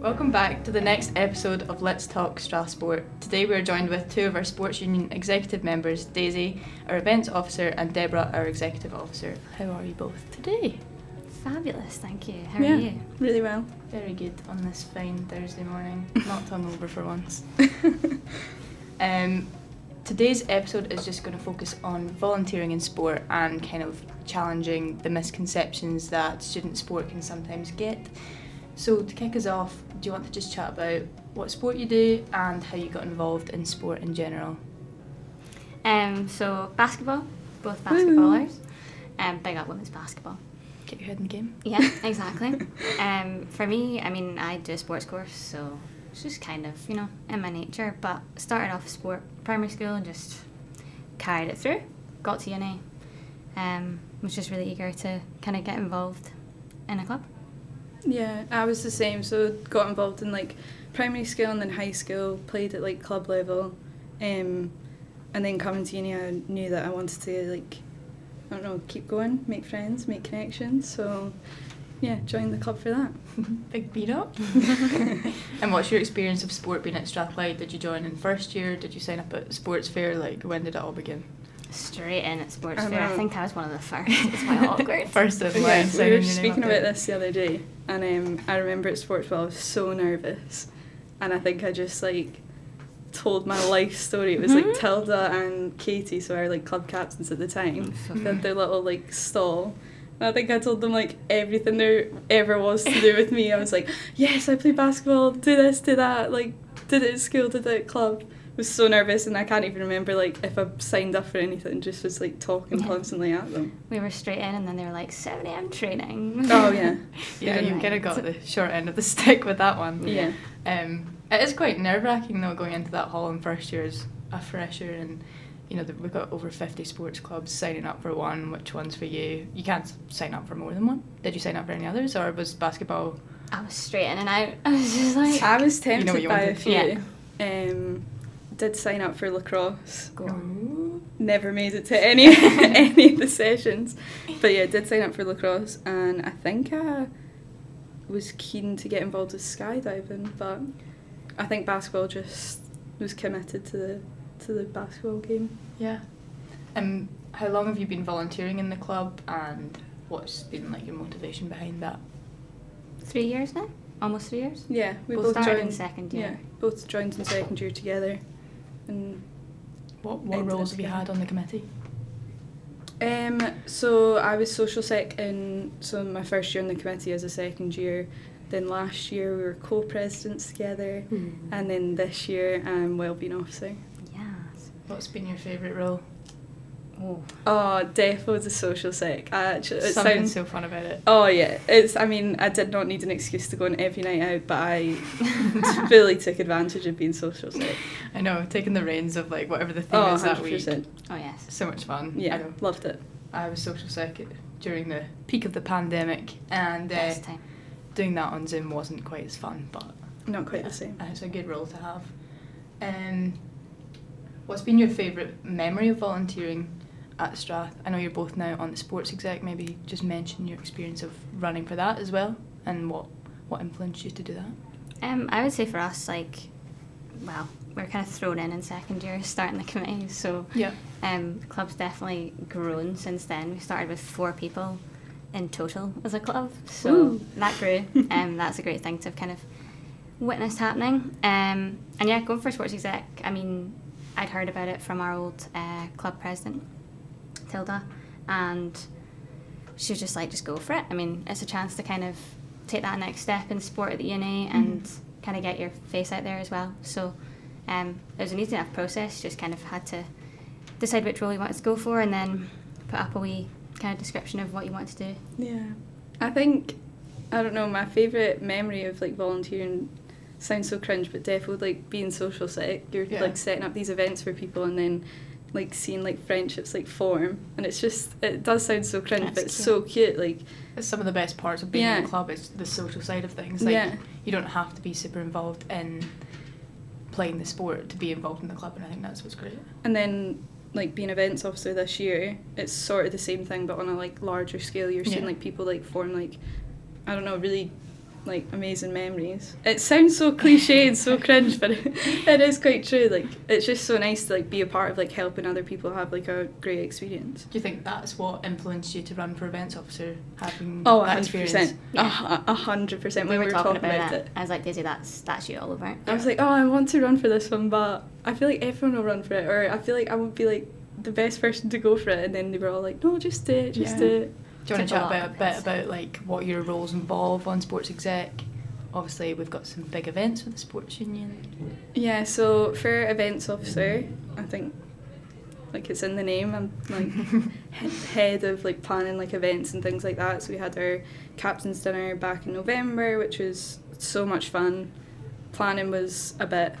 Welcome back to the next episode of Let's Talk Strathsport. Today we are joined with two of our sports union executive members, Daisy, our events officer, and Deborah, our executive officer. How are you both today? Fabulous, thank you. How Yeah. are you? Really well. Very good on this fine Thursday morning. Not hungover for once. um, today's episode is just going to focus on volunteering in sport and kind of challenging the misconceptions that student sport can sometimes get. So, to kick us off, do you want to just chat about what sport you do and how you got involved in sport in general? Um, so basketball, both basketballers. Um, big up women's basketball. Get your head in the game. Yeah, exactly. um, for me, I mean, I do a sports course, so it's just kind of you know in my nature. But started off sport primary school and just carried it through. Got to uni. Um, was just really eager to kind of get involved in a club. Yeah, I was the same. So got involved in like primary school and then high school. Played at like club level, um, and then coming to uni, I knew that I wanted to like, I don't know, keep going, make friends, make connections. So, yeah, join the club for that. Big beat up. and what's your experience of sport being at Strathclyde? Did you join in first year? Did you sign up at sports fair? Like when did it all begin? Straight in at sports I fair. I think I was one of the first. It's quite awkward. First in line. Yeah, we were speaking about this the other day, and um, I remember at sports fair I was so nervous, and I think I just like told my life story. It was like Mhm. Tilda and Katie, so our like club captains at the time, So they had their little like stall. And I think I told them like everything there ever was to do with me. I was like, yes, I play basketball, do this, do that, like did it at school, did it at club. Was so nervous, and I can't even remember like if I signed up for anything. Just was like talking Yeah. constantly at them. We were straight in, and then they were like 7 a.m. training. Oh yeah, Yeah, you like kind of it. got the short end of the stick with that one. yeah. Um, it is quite nerve wracking though going into that hall in first year as a fresher and you know the- we've got over 50 sports clubs signing up for one which one's for you you can't sign up for more than one did you sign up for any others or was basketball I was straight in and out. I was just like, I was tempted know what you by a wanted. few. Um, did sign up for lacrosse. go on. Never made it to any any of the sessions, but yeah, did sign up for lacrosse, and I think I was keen to get involved with skydiving, but I think basketball just was committed to the to the basketball game. yeah um, how long have you been volunteering in the club and what's been like your motivation behind that Three years now? Almost three years? Yeah, we both, both, started joined. in second year. yeah, year. both joined in second year together, and what, what roles have you had on the committee Um, so I was social sec in so my first year in the committee as a second year. Then last year we were co-presidents together, and then this year I'm wellbeing officer. Yes. what's been your favourite role Oh. Oh, defo the social sec. I actually, it something sounds. so fun about it Oh yeah, it's. I mean, I did not need an excuse to go on every night out, but I really took advantage of being social sec. I know taking the reins of like whatever the theme Oh, is that 100 week percent. Oh, yes. so much fun I Yeah, know loved it. I was social sec during the peak of the pandemic, and uh, Best time. doing that on Zoom wasn't quite as fun, but Not quite yeah, the same. It's a good role to have. Um, what's been your favourite memory of volunteering at Strath? I know you're both now on the sports exec. Maybe just mention your experience of running for that as well, and what what influenced you to do that. Um, I would say for us, like, well, we are kind of thrown in in second year, starting the committee. So Yeah. um, the club's definitely grown since then. We started with four people in total as a club, so Ooh. that grew, and that's a great thing to have kind of witnessed happening. Um, and yeah, going for sports exec, I mean, I'd heard about it from our old uh, club president, Tilda, and she was just like, just go for it. I mean, it's a chance to kind of take that next step in sport at the uni and kind of get your face out there as well. So um, it was an easy enough process. Just kind of had to decide which role you wanted to go for, and then put up a wee kind of description of what you wanted to do. Yeah. I think I don't know, my favourite memory of like volunteering sounds so cringe, but definitely like being social sec. You're Yeah. like setting up these events for people and then like seeing like friendships like form and it's just it does sound so cringe That's but it's so cute like It's some of the best parts of being in Yeah. a club is the social side of things. Like Yeah. you don't have to be super involved in playing the sport to be involved in the club, and I think that's what's great. and then like being events officer this year it's sort of the same thing but on a like larger scale you're seeing Yeah. like people like form like I don't know, really like amazing memories. It sounds so cliche and so cringe, but it, it is quite true. Like it's just so nice to like be a part of like helping other people have like a great experience. Do you think that's what influenced you to run for events officer, having Oh, that 100%. experience? A hundred percent. When we were talking, talking about, it. I was like, Daisy, that's that's you all over. I was like, oh, I want to run for this one, but I feel like everyone will run for it, or I feel like I would be like the best person to go for it, and then they were all like, no, just do it, just Yeah. do it. Do you want to chat lot about a bit about like what your roles involve on sports exec? Obviously, we've got some big events with the sports union. Yeah, so for events officer, I think like it's in the name. I'm like head of like planning like events and things like that. So we had our captain's dinner back in November, which was so much fun. Planning was a bit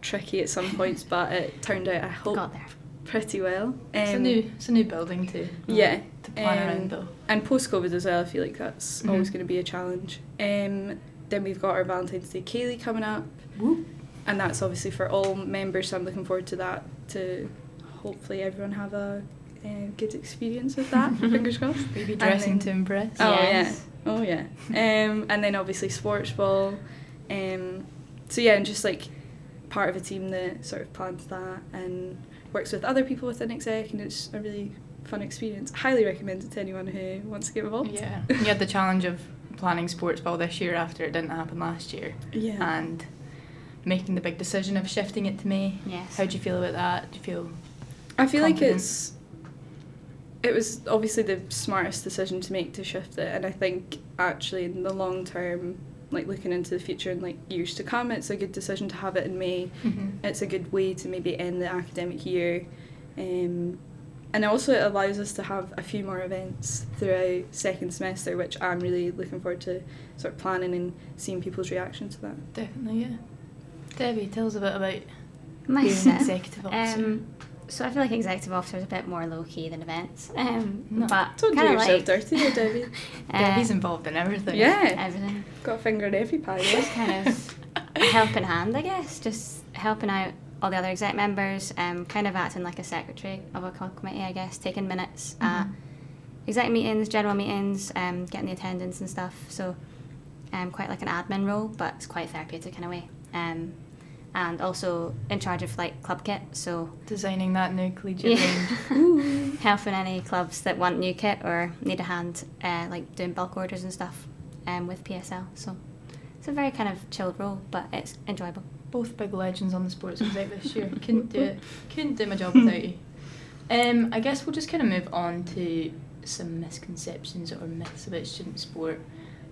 tricky at some points, but it turned out I hope Got there. Pretty well. it's a Um, new, it's a new building too. Yeah, to plan um, around though. and post COVID as well, I feel like that's always Mhm. going to be a challenge. Um, then we've got our Valentine's Day ceilidh coming up, Woo. and that's obviously for all members. So I'm looking forward to that. To hopefully everyone have a uh, good experience with that. fingers crossed. Maybe dressing then- to impress. Oh Yes. yeah, oh yeah. Um, and then obviously sports ball. Um, so yeah, and just like part of a team that sort of plans that and works with other people within exec, and it's a really fun experience. Highly recommend it to anyone who wants to get involved. Yeah, you had the challenge of planning sports ball this year after it didn't happen last year, Yeah. and making the big decision of shifting it to May. Yes. How do you feel about that? Do you feel I feel like it's it was obviously the smartest decision to make to shift it and I think actually in the long term like looking into the future and like years to come it's a good decision to have it in May. It's a good way to maybe end the academic year. Um, and also it allows us to have a few more events throughout second semester which I'm really looking forward to sort of planning and seeing people's reaction to that. Definitely yeah? Debbie, tell us a bit about being an executive officer. Um, so I feel like executive officer is a bit more low key than events. Um, No, but don't do kind of yourself like dirty there Debbie uh, Debbie's involved in everything. yeah everything. got a finger in every pie Just kind of a helping hand, I guess. Just helping out all the other exec members. Um, kind of acting like a secretary of a committee, I guess. Taking minutes at Mhm. exec meetings, general meetings, um, getting the attendance and stuff. So, um, quite like an admin role, but it's quite therapeutic in a way. Um, and also in charge of like club kit, so Designing that new collegiate range. helping any clubs that want new kit or need a hand, uh, like doing bulk orders and stuff, um, with PSL. So it's a very kind of chilled role, but it's enjoyable. Both big legends on the sports exec this year. Couldn't do it. Couldn't do my job without you. Um, I guess we'll just kind of move on to some misconceptions or myths about student sport.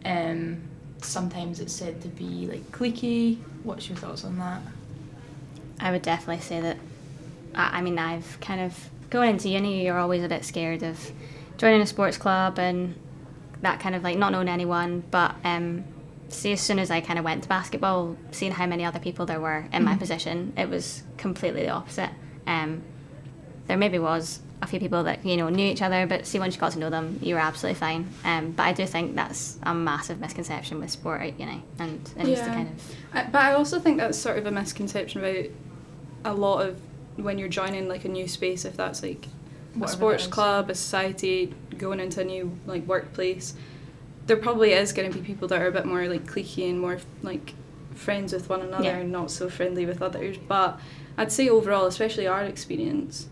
Um, sometimes it's said to be like cliquey. What's your thoughts on that? I would definitely say that. I, mean, I've kind of going into uni, you're always a bit scared of joining a sports club and that kind of like not knowing anyone. But um, see, as soon as I kind of went to basketball, seeing how many other people there were in my Mhm. position, it was completely the opposite. Um, there maybe was a few people that you know knew each other, but see once you got to know them, you were absolutely fine. Um, but I do think that's a massive misconception with sport at uni, and it needs to kind of I, but I also think that's sort of a misconception about a lot of when you're joining like a new space, if that's like a sports club, a society, going into a new like workplace, there probably is going to be people that are a bit more like cliquey and more like friends with one another Yeah. and not so friendly with others. But I'd say overall, especially our experience,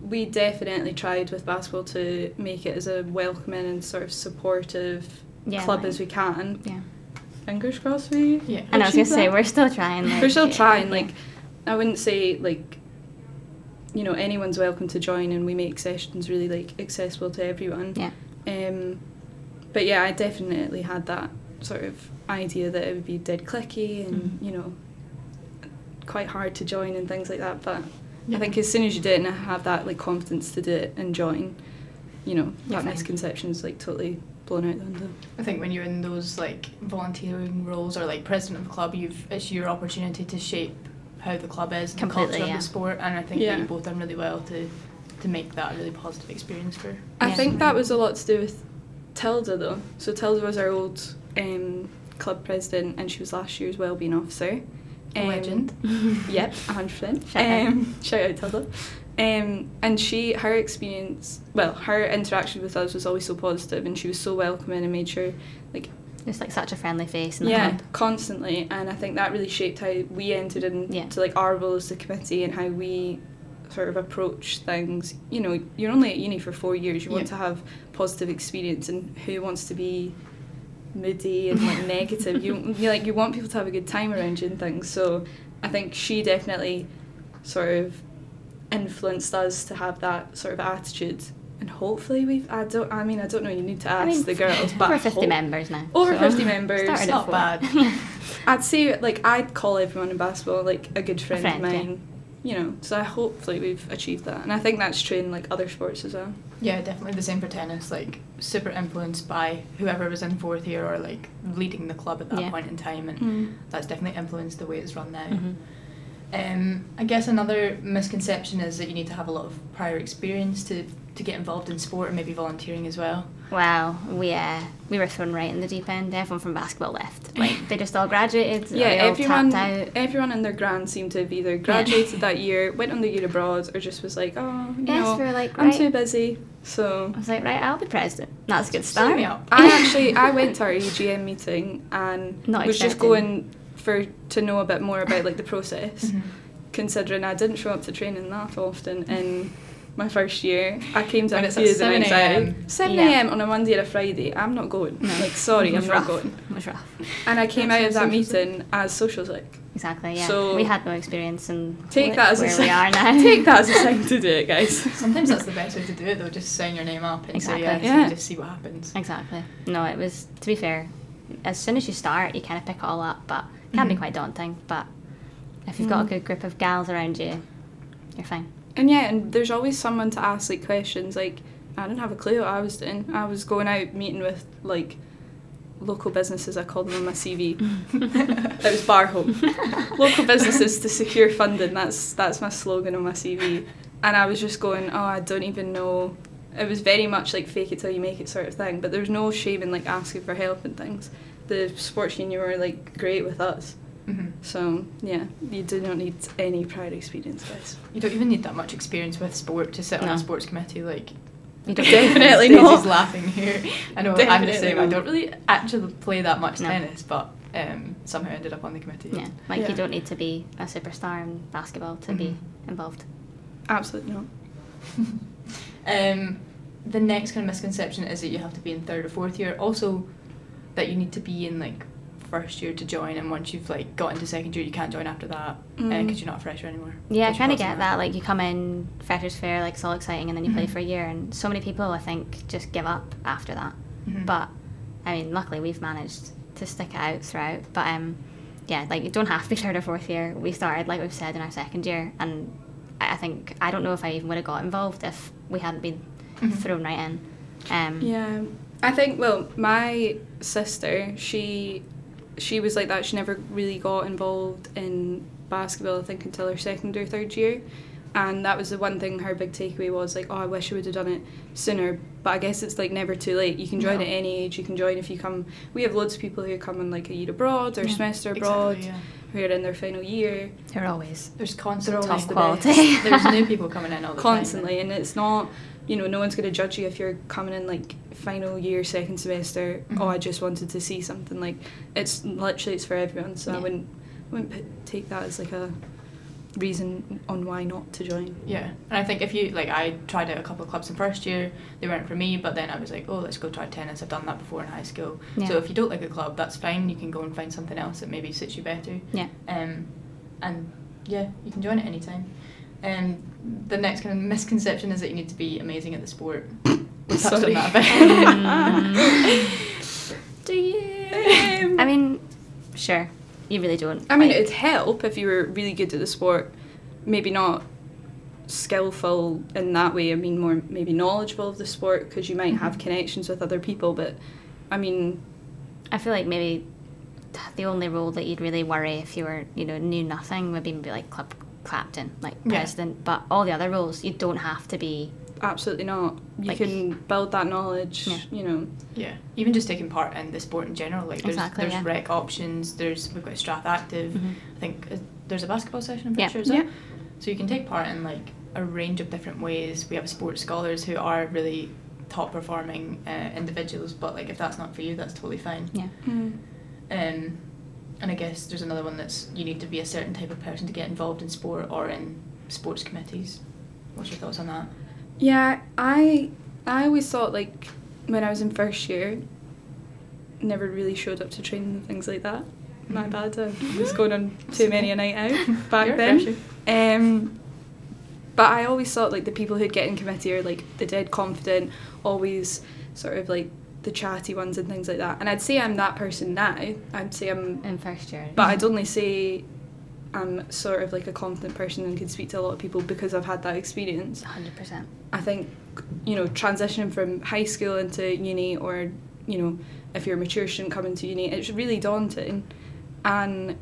we definitely tried with basketball to make it as a welcoming and sort of supportive Yeah, club like- as we can. yeah. Fingers crossed we. Yeah. And I was gonna achieve say we're still trying. Like, We're still trying. yeah. Like, I wouldn't say like, you know, anyone's welcome to join, and we make sessions really like accessible to everyone. Yeah. Um, but yeah, I definitely had that sort of idea that it would be dead clicky and Mhm. you know, quite hard to join and things like that. But Yeah. I think as soon as you do it and have that like confidence to do it and join, you know, that fine. misconception is like totally blown out the window. I think when you're in those like volunteering roles or like president of a club, you've it's your opportunity to shape how the club is and the Completely, culture of the sport, and I think Yeah. that you've both done really well to to make that a really positive experience for. I think that was a lot to do with Tilda though. So Tilda was our old um, club president and she was last year's wellbeing officer. A legend. Yep, hundred percent. Shout out. Um, shout out Tilda. Um, and she, her experience, well, her interaction with us was always so positive, and she was so welcoming and made sure, like, it's like such a friendly face. In the yeah, constantly. And I think that really shaped how we entered into Yeah. like our role as the committee and how we sort of approach things. You know, you're only at uni for four years. You want Yeah. to have positive experience, and who wants to be moody and like negative? You, you like you want people to have a good time around you and things. So I think she definitely sort of influenced us to have that sort of attitude. And hopefully we've I don't I mean I don't know you need to ask I mean, the girls but over 50 hope- members now. over so 50 members not bad. I'd say like I'd call everyone in basketball like a good friend, friend, of yeah. Mine. You know, so I hopefully we've achieved that, and I think that's true in like other sports as well. Yeah, definitely the same for tennis. Like super influenced by whoever was in fourth year or like leading the club at that Yeah. point in time, and Mm. that's definitely influenced the way it's run now. Mhm. Um, I guess another misconception is that you need to have a lot of prior experience to, to get involved in sport and maybe volunteering as well. Wow, we uh, we were thrown right in the deep end. Everyone from basketball left. Like they just all graduated. Yeah, all everyone, out. everyone in their grand seemed to have either graduated that year, went on the year abroad, or just was like, oh, you Yes, know, we were like, I'm right. too busy. So I was like, right, I'll be president. That's a good Sign start. me up. I actually I went to our EGM meeting and Not was just going for to know a bit more about like the process. Mhm. considering I didn't show up to training that often in my first year. I came to When a it's at of the nights 7 out. a.m.. 7 Yeah. a.m. on a Monday and a Friday. I'm not going. No. Like, sorry, I'm rough. not going. It was rough. And I came out of that meeting as social sec. Exactly. Yeah. So- we had no experience and Take that as a sign. we are now. Take that as a sign to do it, guys. Sometimes that's the best way to do it though, just sign your name up and Exactly. say yes Yeah. and just see what happens. Exactly. No, it was to be fair. As soon as you start, you kind of pick it all up, but it can be Mhm. quite daunting. But if you've got a Mm. good group of gals around you, you're fine. And yeah, and there's always someone to ask like questions. Like I didn't have a clue what I was doing. I was going out meeting with like local businesses. I called them on my CV. it was Bar Home. local businesses to secure funding. That's that's my slogan on my CV. And I was just going, oh, I don't even know. It was very much like fake it till you make it sort of thing. But there's no shame in like asking for help and things. The sports union were like great with us. Mhm. So yeah, you do not need any prior experience, guys. You don't even need that much experience with sport to sit on a sports committee. Like, You don't Definitely Daisy's not. laughing here. I know I'm the same. I don't really actually play that much No. tennis, but um, somehow ended up on the committee. Yeah, like Yeah. you don't need to be a superstar in basketball to be Mhm. involved. Absolutely not. um, the next kind of misconception is that you have to be in third or fourth year. Also, that you need to be in like first year to join, and once you've like got into second year, you can't join after that because Mm. you're not a fresher anymore. Yeah, I What's kind of get that. Like you come in freshers fair, like it's all exciting, and then you play Mhm. for a year, and so many people I think just give up after that. Mhm. But I mean, luckily we've managed to stick it out throughout. But um, yeah, like you don't have to be third or fourth year. We started like we've said in our second year, and I I think I don't know if I even would have got involved if we hadn't been Mhm. thrown right in. Um, Yeah, I think. Well, my sister, she, she was like that. She never really got involved in basketball. I think until her second or third year, and that was the one thing. Her big takeaway was like, "Oh, I wish I would have done it sooner." But I guess it's like never too late. You can join No. at any age. You can join if you come. We have loads of people who come on like a year abroad or Yeah, semester abroad, Exactly, yeah. who are in their final year. They're always There's constantly always top the quality. There's new people coming in all the time. constantly and it's not you know no one's going to judge you if you're coming in like final year second semester Mhm. oh i just wanted to see something like it's literally it's for everyone so i wouldn't I wouldn't put, take that as like a reason on why not to join. Yeah, and I think if you like, I tried out a couple of clubs in first year. They weren't for me, but then I was like, oh, let's go try tennis. I've done that before in high school. Yeah. So if you don't like a club, that's fine. You can go and find something else that maybe suits you better. yeah. Um, and yeah, you can join at any time. Um, the next kind of misconception is that you need to be amazing at the sport. We touched on that a bit. Do you? I mean, sure. You really don't. i mean Like, it'd help if you were really good at the sport maybe not skillful in that way i mean more maybe knowledgeable of the sport because you might have Mhm. connections with other people but i mean I feel like maybe the only role that you'd really worry if you were, you know, knew nothing would be maybe like club captain, like Yeah. president. But all the other roles, you don't have to be. absolutely not you Like- can build that knowledge Yeah. you know Yeah, even just taking part in the sport in general. Like there's Exactly, there's yeah. rec options. There's we've got Strath Active. Mhm. I think uh, there's a basketball session. I'm Yeah. pretty sure. Is Yeah. there? So you can take part in like a range of different ways. We have sports scholars who are really top performing uh, individuals, but like if that's not for you, that's totally fine. Yeah. Mm. Um, and I guess there's another one that's you need to be a certain type of person to get involved in sport or in sports committees. What's your thoughts on that? Yeah, I I always thought like when I was in first year, never really showed up to training and things like that. My Mhm. bad. I was going on too many a night out back then. Um, but I always thought like the people who'd get in committee are like the dead confident, always sort of like the chatty ones and things like that. And I'd say I'm that person now. I'd say I'm, In first year. but I'd only say I'm sort of like a confident person and can speak to a lot of people because I've had that experience. 100%. I think you know transitioning from high school into uni or you know if you're a mature student coming to uni it's really daunting and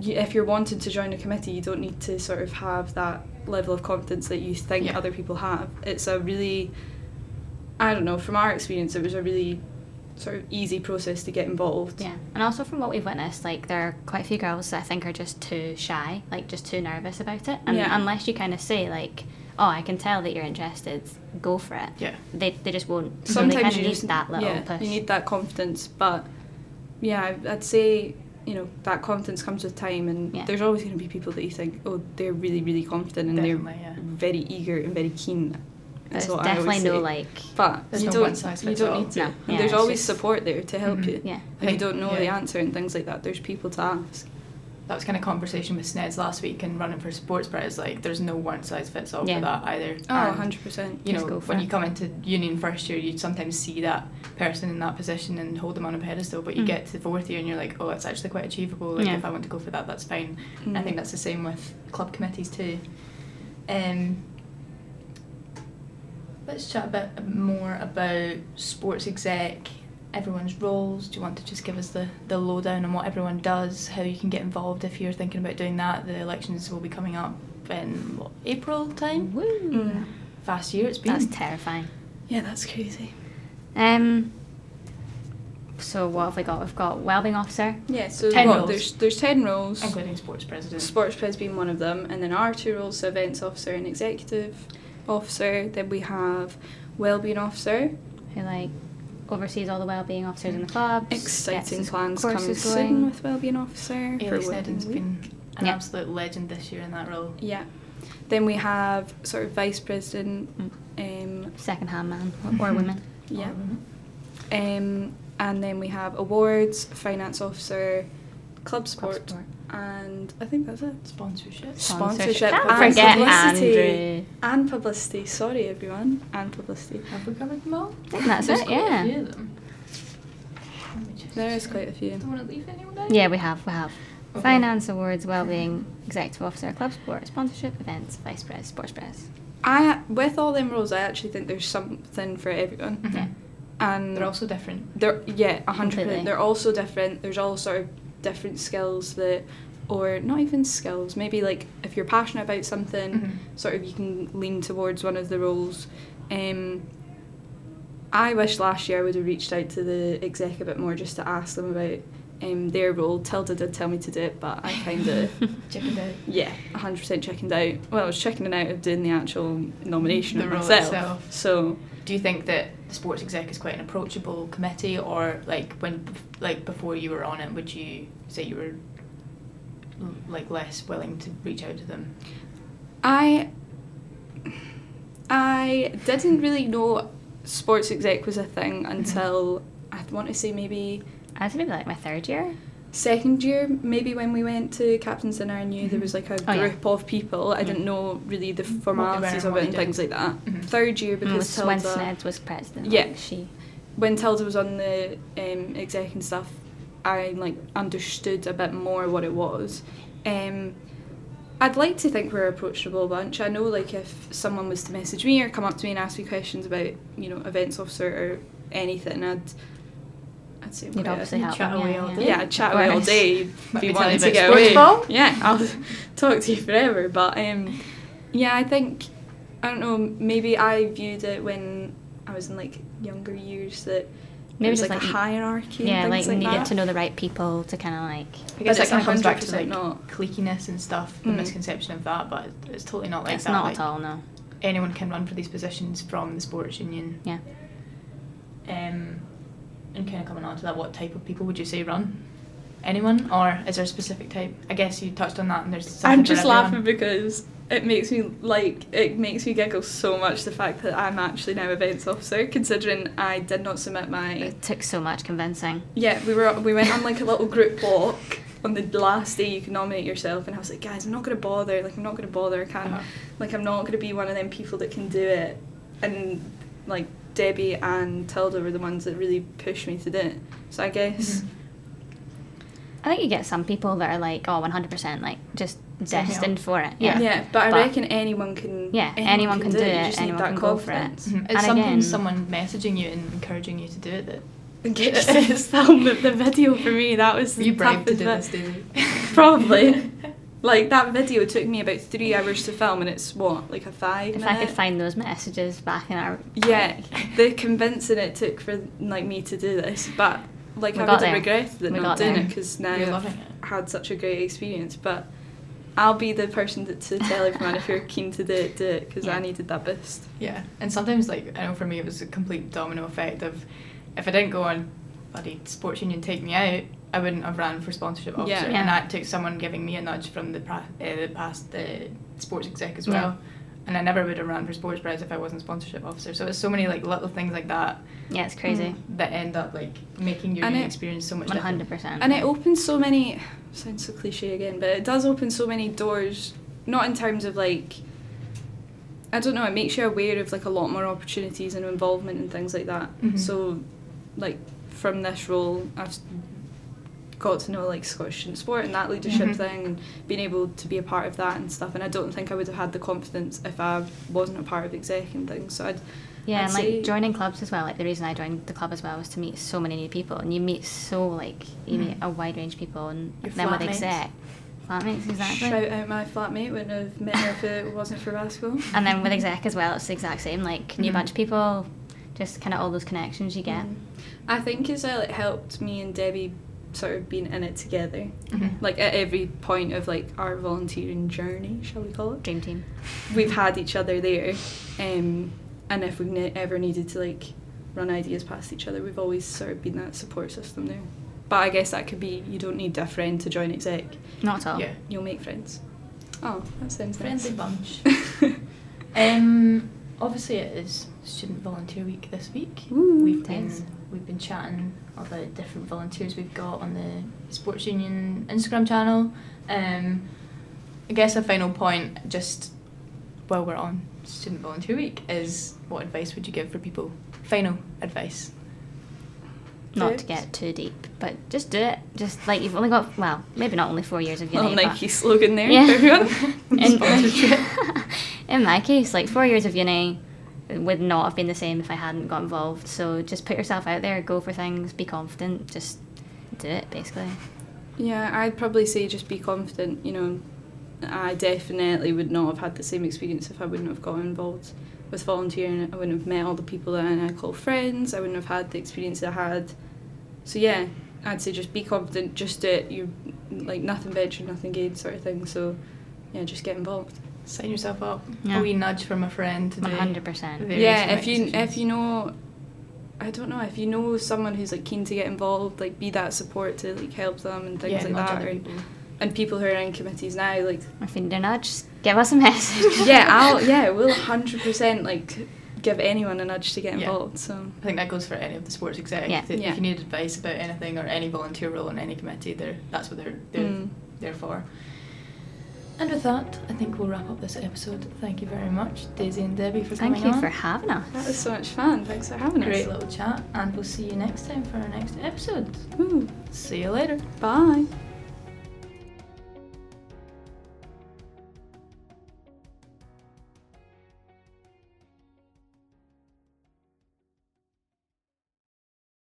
if you're wanting to join a committee you don't need to sort of have that level of confidence that you think Yeah. other people have it's a really I don't know from our experience it was a really sort of easy process to get involved Yeah, and also from what we've witnessed, like there are quite a few girls that I think are just too shy, like just too nervous about it. And Yeah. unless you kind of say like, "Oh, I can tell that you're interested," go for it. Yeah. They, they just won't. so they sometimes kind you need just that little yeah, push. you need that confidence but yeah I- I'd say you know that confidence comes with time and Yeah. there's always going to be people that you think oh they're really really confident and Definitely, they're yeah. very eager and very keen There's is what I definitely always no say. like. but There's you no don't one size you don't all. need to No, And yeah, there's always just- support there to help Mhm. you Yeah. If you don't know yeah. the answer and things like that there's people to ask That was kind of conversation with Sneds last week and running for sports pres. Like, there's no one size fits all Yeah. for that either. oh And, 100% You Just know, go for when it. you come into union first year, you'd sometimes see that person in that position and hold them on a pedestal. But you Mm. get to fourth year and you're like, oh, it's actually quite achievable. Like, Yeah. if I want to go for that, that's fine. I Mm. think that's the same with club committees too. Um, let's chat a bit more about sports exec, everyone's roles. Do you want to just give us the, the lowdown on what everyone does, how you can get involved if you're thinking about doing that? The elections will be coming up in what, April time. Woo. Mm. Fast year it's been. That's terrifying. yeah that's crazy Um. So what have we got? We've got wellbeing officer. yeah so 10 what, roles. there's there's 10 roles including sports president. sports pres being one of them, and then our two roles, so events officer and executive officer. Then we have wellbeing officer. who like oversees all the well-being officers in the club. Exciting his plans coming courses soon going. with wellbeing officer Ailey for Snedden's been an Yeah. absolute legend this year in that role. Yeah. Then we have sort of vice president. Mm. Um, second-hand man or, or women. yeah. Um, and then we have awards, finance officer, club Club sport, sport. And I think that's it. Sponsorship. Sponsorship Can't and forget publicity. Andrew. And publicity. Sorry, everyone. And publicity. Have we covered them all? I think that's There's it. quite a Yeah. few of them. Let me just There is quite a few. Don't want to leave anyone out. Yeah, we have. We have. Okay. Finance awards, well-being, executive officer, club sport, sponsorship, events, vice pres, sports pres. I with all them roles, I actually think there's something for everyone, Mhm. Yeah. and They're also different. they're yeah, a hundred percent. They're also different. There's all sort of different skills that, or not even skills. Maybe like if you're passionate about something, Mhm. sort of you can lean towards one of the roles. Um, I wish last year I would have reached out to the exec a bit more just to ask them about um, their role. Tilda did tell me to do it, but I kind of. Chickened out. Yeah, 100% chickened out. Well, I was chickening out of doing the actual nomination The of role myself. itself. So, Do you think that the sports exec is quite an approachable committee, or like when, like before you were on it, would you say you were like less willing to reach out to them? I I didn't really know sports exec was a thing until I want to say maybe I was maybe like my third year. second year, maybe when we went to captain's dinner, I knew there was like a Oh, yeah. group of people. I didn't Mm. know really the formalities of it they and things like that. Mhm. Third year Mm, because was when Tilda, was president. Yeah. like, she. when Tilda was on the um, exec and stuff, I like understood a bit more what it was. Um, I'd like to think we're a approachable bunch. I know like if someone was to message me or come up to me and ask me questions about you know events officer or anything, I'd I'd say You'd obviously help chat them, away yeah, all day. yeah, I'd chat away all day. Be wanting to get away. ball. Yeah, I'll talk to you forever. But um, yeah, I think I don't know. Maybe I viewed it when I was in like younger years that Maybe there's just like, a like- hierarchy. Yeah, and like, like you that. get to know the right people to kind of like. I guess But that it's kind of comes back to like not. cliquiness and stuff, the Mm. misconception of that, but it's totally not like it's that. not like, at all, no. Anyone can run for these positions from the sports union. Yeah. Um, and kind of coming on to that, what type of people would you say run? Anyone, or is there a specific type? I guess you touched on that, and there's. I'm just laughing because it makes me like it makes me giggle so much the fact that I'm actually now events officer, considering I did not submit my It took so much convincing. yeah we were we went on like a little group walk on the last day you can nominate yourself and I was like guys I'm not gonna bother like I'm not gonna bother I can't Uh-huh. like I'm not gonna be one of them people that can do it and like Debbie and Tilda were the ones that really pushed me to do it so I guess Mhm. I think you get some people that are like, oh, 100%, like just. Destined for it. Yeah. yeah, but I But- reckon anyone can Yeah, anyone can do You it, just need anyone that can go for it. confidence. Mhm. And It's sometimes again- someone messaging you and encouraging you to do it that get to film the, the video for me. That was you bribed to do this, Daisy. Probably. Like that video took me about three hours to film, and it's what like a five If minute. I could find those messages back in our. yeah, the convincing it took for like me to do this, but like We I got would have there. regretted it We not doing there. it because now You're I've it. had such a great experience. But I'll be the person that, to tell everyone if you're keen to do it, do it because Yeah. I needed that boost. Yeah, and sometimes like I know for me it was a complete domino effect of if I didn't go on bloody sports union take me out, I wouldn't have ran for sponsorship officer, Yeah. Yeah. and that took someone giving me a nudge from the, pra- uh, the past uh, sports exec as Yeah. Well. And I never would have ran for sports pres if I wasn't sponsorship officer. So it's so many like little things like that Yeah, it's crazy. Mm. that end up like making your And it- experience so much One different. hundred percent. And it opens so many sounds so cliche again, but it does open so many doors. Not in terms of like I don't know, it makes you aware of like a lot more opportunities and involvement and things like that. Mhm. So like from this role I've s- got to know like Scottish student sport and that leadership Mhm. thing and being able to be a part of that and stuff and I don't think I would have had the confidence if I wasn't a part of exec and things. So I'd Yeah, I'd and like joining clubs as well. Like the reason I joined the club as well was to meet so many new people, and you meet so like you meet Mhm. a wide range of people, and Your then with exec, flatmates exactly. shout out my flatmate wouldn't have met her if it wasn't for basketball. And then with exec as well, it's the exact same. Like new Mhm. bunch of people, just kind of all those connections you get. Mhm. I think as well it helped me and Debbie sort of being in it together. Mhm. Like at every point of like our volunteering journey, shall we call it? Dream team. We've had each other there, um, and if we've ne- ever needed to like run ideas past each other, we've always sort of been that support system there. But I guess that could be you don't need a friend to join exec. Not at all. Yeah. You'll make friends. Oh, that sounds Friendly nice. bunch. Um, obviously, it is Student Volunteer Week this week. Ooh. we've It been is. We've been chatting about different volunteers we've got on the Sports Union Instagram channel. Um, I guess a final point, just while we're on Student Volunteer Week, is what advice would you give for people? Final advice. Not Tips? to get too deep, but just do it. Just like you've only got well, maybe not only four years of uni. Little but- Nike slogan there Yeah. everyone. in, Sponsorship. in my case, like four years of uni would not have been the same if I hadn't got involved. So just put yourself out there, go for things, be confident, just do it basically. Yeah, I'd probably say just be confident. You know, I definitely would not have had the same experience if I wouldn't have got involved with volunteering. I wouldn't have met all the people that I call friends. I wouldn't have had the experience I had. So yeah, I'd say just be confident. Just do it. You like nothing ventured, nothing gained, sort of thing. So yeah, just get involved. Sign yourself up. Yeah. A wee nudge from a friend to do. One hundred percent. Yeah, if you if you know. I don't know if you know someone who's like keen to get involved, like be that support to like help them and things yeah, like that, other or, people. and people who are in committees now, like If you need a nudge, just give us a message. yeah, I'll yeah, we'll hundred percent like give anyone a nudge to get Yeah. involved. So I think that goes for any of the sports exec. Yeah. that Yeah. If you need advice about anything or any volunteer role in any committee, they're, that's what they're, they're Mm. there for. And with that, I think we'll wrap up this episode. Thank you very much, Daisy and Debbie, for Thank coming on. Thank you on. for having us. that was so much fun. Thanks for having Great us. Great little chat, and we'll see you next time for our next episode. Ooh, See you later. bye.